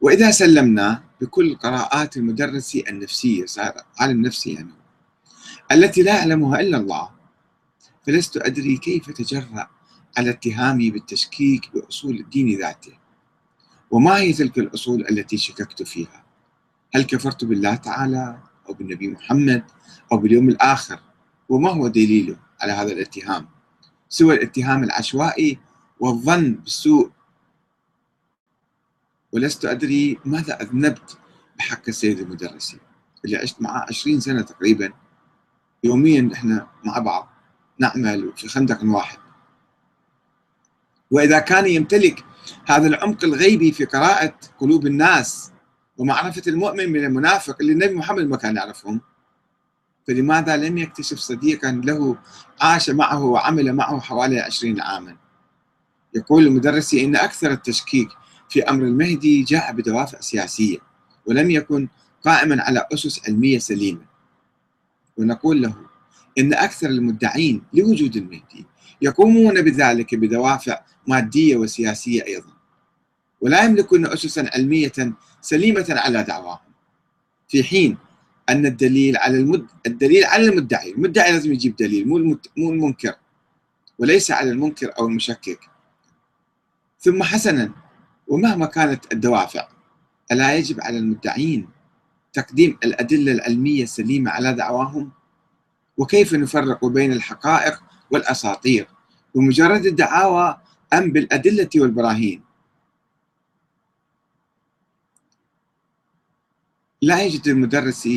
وإذا سلمنا بكل قراءات المدرس النفسية صار عالم نفسي يعني التي لا يعلمها إلا الله فلست أدري كيف تجرأ على اتهامي بالتشكيك بأصول الدين ذاته وما هي تلك الأصول التي شككت فيها. هل كفرت بالله تعالى أو بالنبي محمد أو باليوم الآخر؟ وما هو دليله على هذا الاتهام؟ سوى الاتهام العشوائي والظن بالسوء ولست أدري ماذا أذنبت بحق السيد المدرسي اللي عشت معه عشرين سنة تقريبا. يوميا إحنا مع بعض نعمل في خندق واحد. وإذا كان يمتلك هذا العمق الغيبي في قراءة قلوب الناس ومعرفة المؤمن من المنافق اللي النبي محمد ما كان يعرفهم فلماذا لم يكتشف صديقا له عاش معه وعمل معه حوالي عشرين عاما؟ يقول المدرسي إن أكثر التشكيك في أمر المهدي جاء بدوافع سياسية ولم يكن قائما على أسس علمية سليمة. ونقول له إن أكثر المدعين لوجود المهدي يقومون بذلك بدوافع مادية وسياسية أيضا ولا يملكون أسسا علمية سليمة على دعواهم. في حين أن الدليل على المد... الدليل على المدعي المدعي لازم يجيب دليل مو المت... مو المنكر وليس على المنكر أو المشكك. ثم حسنا ومهما كانت الدوافع ألا يجب على المدعين تقديم الأدلة العلمية السليمة على دعواهم؟ وكيف نفرق بين الحقائق والأساطير؟ بمجرد الدعاوى أم بالأدلة والبراهين؟ لا يجد المدرس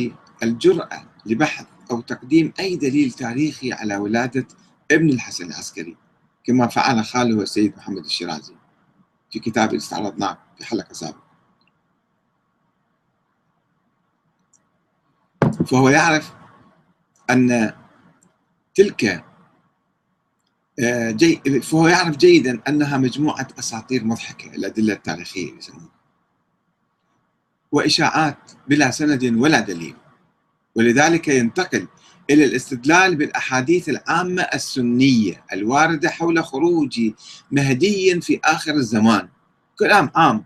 الجرأة لبحث أو تقديم أي دليل تاريخي على ولادة ابن الحسن العسكري كما فعل خاله السيد محمد الشيرازي. في كتاب استعرضناه في حلقة سابقة. فهو يعرف أن تلك آه، جي فهو يعرف جيدا أنها مجموعة أساطير مضحكة الأدلة التاريخية يسمونها وإشاعات بلا سند ولا دليل. ولذلك ينتقل إلى الاستدلال بالأحاديث العامة السنية الواردة حول خروج مهدي في آخر الزمان. كلام عام.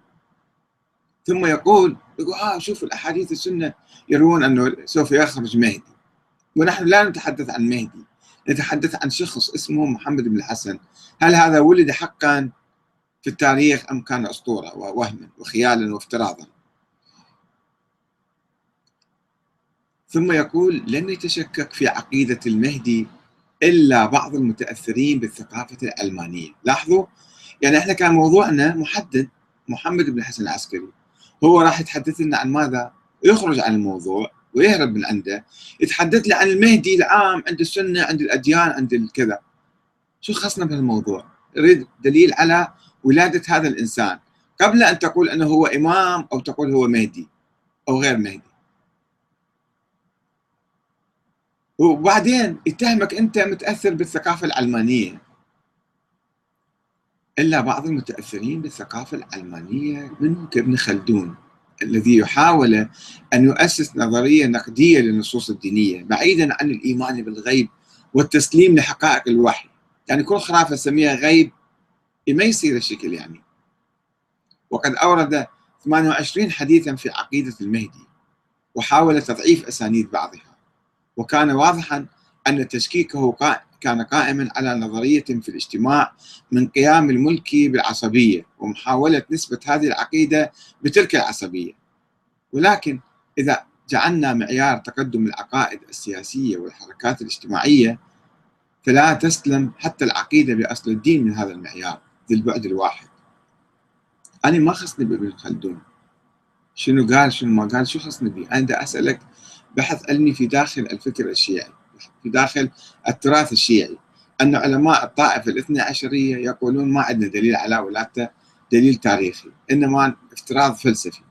ثم يقول يقول آه شوف الأحاديث السنة يروون أنه سوف يخرج مهدي. ونحن لا نتحدث عن مهدي نتحدث عن شخص اسمه محمد بن الحسن. هل هذا ولد حقا في التاريخ أم كان أسطورة ووهما وخيالا وافتراضا؟ ثم يقول لم يتشكك في عقيدة المهدي إلا بعض المتأثرين بالثقافة العلمانية لاحظوا؟ يعني إحنا كان موضوعنا محدد محمد بن الحسن العسكري. هو راح يتحدث لنا عن ماذا؟ يخرج عن الموضوع ويهرب من عنده يتحدث لنا عن المهدي العام عند السنة عند الأديان عند الكذا. شو خصنا بهالموضوع؟ يريد دليل على ولادة هذا الإنسان. قبل أن تقول أنه هو إمام أو تقول هو مهدي أو غير مهدي. وبعدين يتهمك أنت متأثر بالثقافة العلمانيه إلا بعض المتأثرين بالثقافة العلمانيه منهم كابن خلدون الذي يحاول أن يؤسس نظرية نقدية للنصوص الدينية بعيدا عن الإيمان بالغيب والتسليم لحقائق الوحي. يعني كل خرافة سميها غيب ما يصير الشكل يعني. وقد أورد 28 حديثا في عقيدة المهدي وحاول تضعيف أسانيد بعضها. وكان واضحا أن تشكيكه كان قائما على نظرية في الاجتماع من قيام الملك بالعصبية ومحاولة نسبة هذه العقيدة بتلك العصبية. ولكن إذا جعلنا معيار تقدم العقائد السياسية والحركات الاجتماعية فلا تسلم حتى العقيدة بأصل الدين من هذا المعيار ذي البعد الواحد. أنا ما خصني بابن خلدون. شنو قال؟ شنو ما قال؟ شو خصني بي أنا أسألك بحث علمي في داخل الفكر الشيعي في داخل التراث الشيعي. أن علماء الطائفة الاثنى عشرية يقولون ما عندنا دليل على ولادته دليل تاريخي إنما افتراض فلسفي.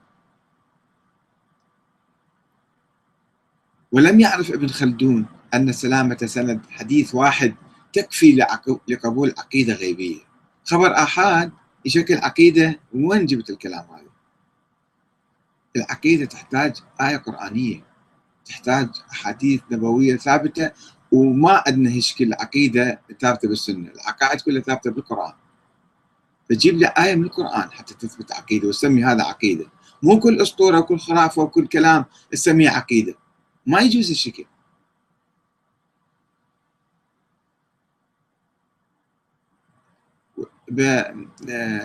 ولم يعرف ابن خلدون أن سلامة سند حديث واحد تكفي لقبول عقيدة غيبية. خبر آحاد يشكل عقيدة وين جبت الكلام هذا؟ العقيدة تحتاج آية قرآنية. تحتاج أحاديث نبوية ثابتة وما عندنا هالشكل عقيدة ثابتة بالسنة. العقائد كلها ثابتة بالقرآن. فجيب لي آية من القرآن حتى تثبت عقيدة وسمي هذا عقيدة. مو كل أسطورة وكل خرافة وكل كلام السميع عقيدة. ما يجوز الشكل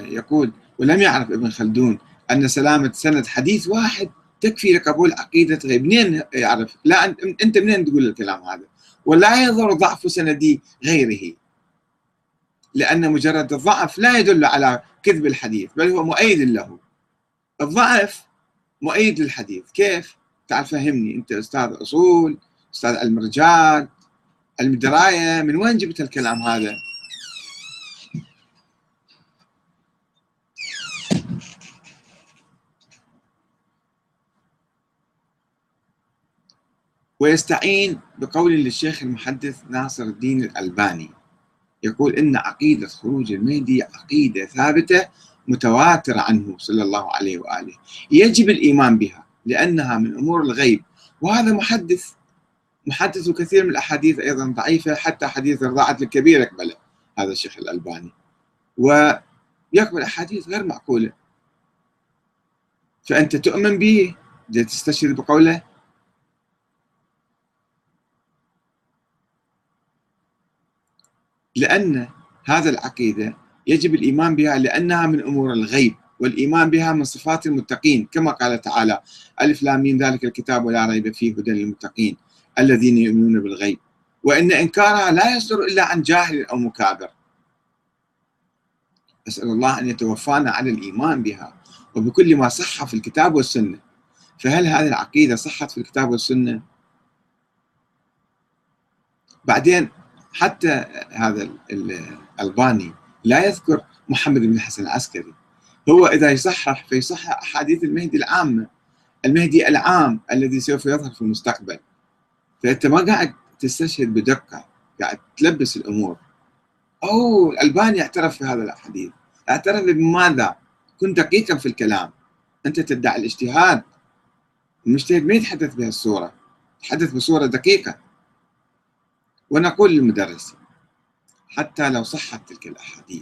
يقول ولم يعرف ابن خلدون أن سلامة سند حديث واحد تكفي لقبول عقيده غير منين يعرف؟ لا انت منين تقول الكلام هذا؟ ولا يضر ضعف سند غيره لأن مجرد الضعف لا يدل على كذب الحديث بل هو مؤيد له الضعف مؤيد للحديث كيف؟ تعال فهمني أنت أستاذ أصول أستاذ علم الرجال علم من وين جبت الكلام هذا؟ ويستعين بقول للشيخ المحدث ناصر الدين الألباني. يقول إن عقيدة خروج المهدي عقيدة ثابتة متواترة عنه صلى الله عليه وآله. يجب الإيمان بها لأنها من أمور الغيب. وهذا محدث محدث كثير من الأحاديث أيضا ضعيفة حتى حديث الرضاعة الكبير يقبله هذا الشيخ الألباني. ويقبل أحاديث غير معقولة. فأنت تؤمن به تستشهد بقوله لأن هذا العقيدة يجب الإيمان بها لأنها من أمور الغيب والإيمان بها من صفات المتقين كما قال تعالى ألف لام ذلك الكتاب ولا ريب فيه هدى للمتقين الذين يؤمنون بالغيب. وإن إنكارها لا يصدر إلا عن جاهل أو مكابر. أسأل الله أن يتوفانا على الإيمان بها وبكل ما صح في الكتاب والسنة. فهل هذه العقيدة صحت في الكتاب والسنة؟ بعدين حتى هذا الألباني لا يذكر محمد بن الحسن العسكري. هو إذا يصحح فيصحح أحاديث المهدي العامة المهدي العام الذي سوف يظهر في المستقبل. فأنت ما قاعد تستشهد بدقة قاعد تلبس الأمور. أو الألباني اعترف في هذا الحديث اعترف بماذا؟ كن دقيقا في الكلام. أنت تدعي الاجتهاد. المجتهد ما يتحدث بهالصورة. يتحدث بصورة دقيقة. ونقول للمدرس حتى لو صحت تلك الأحاديث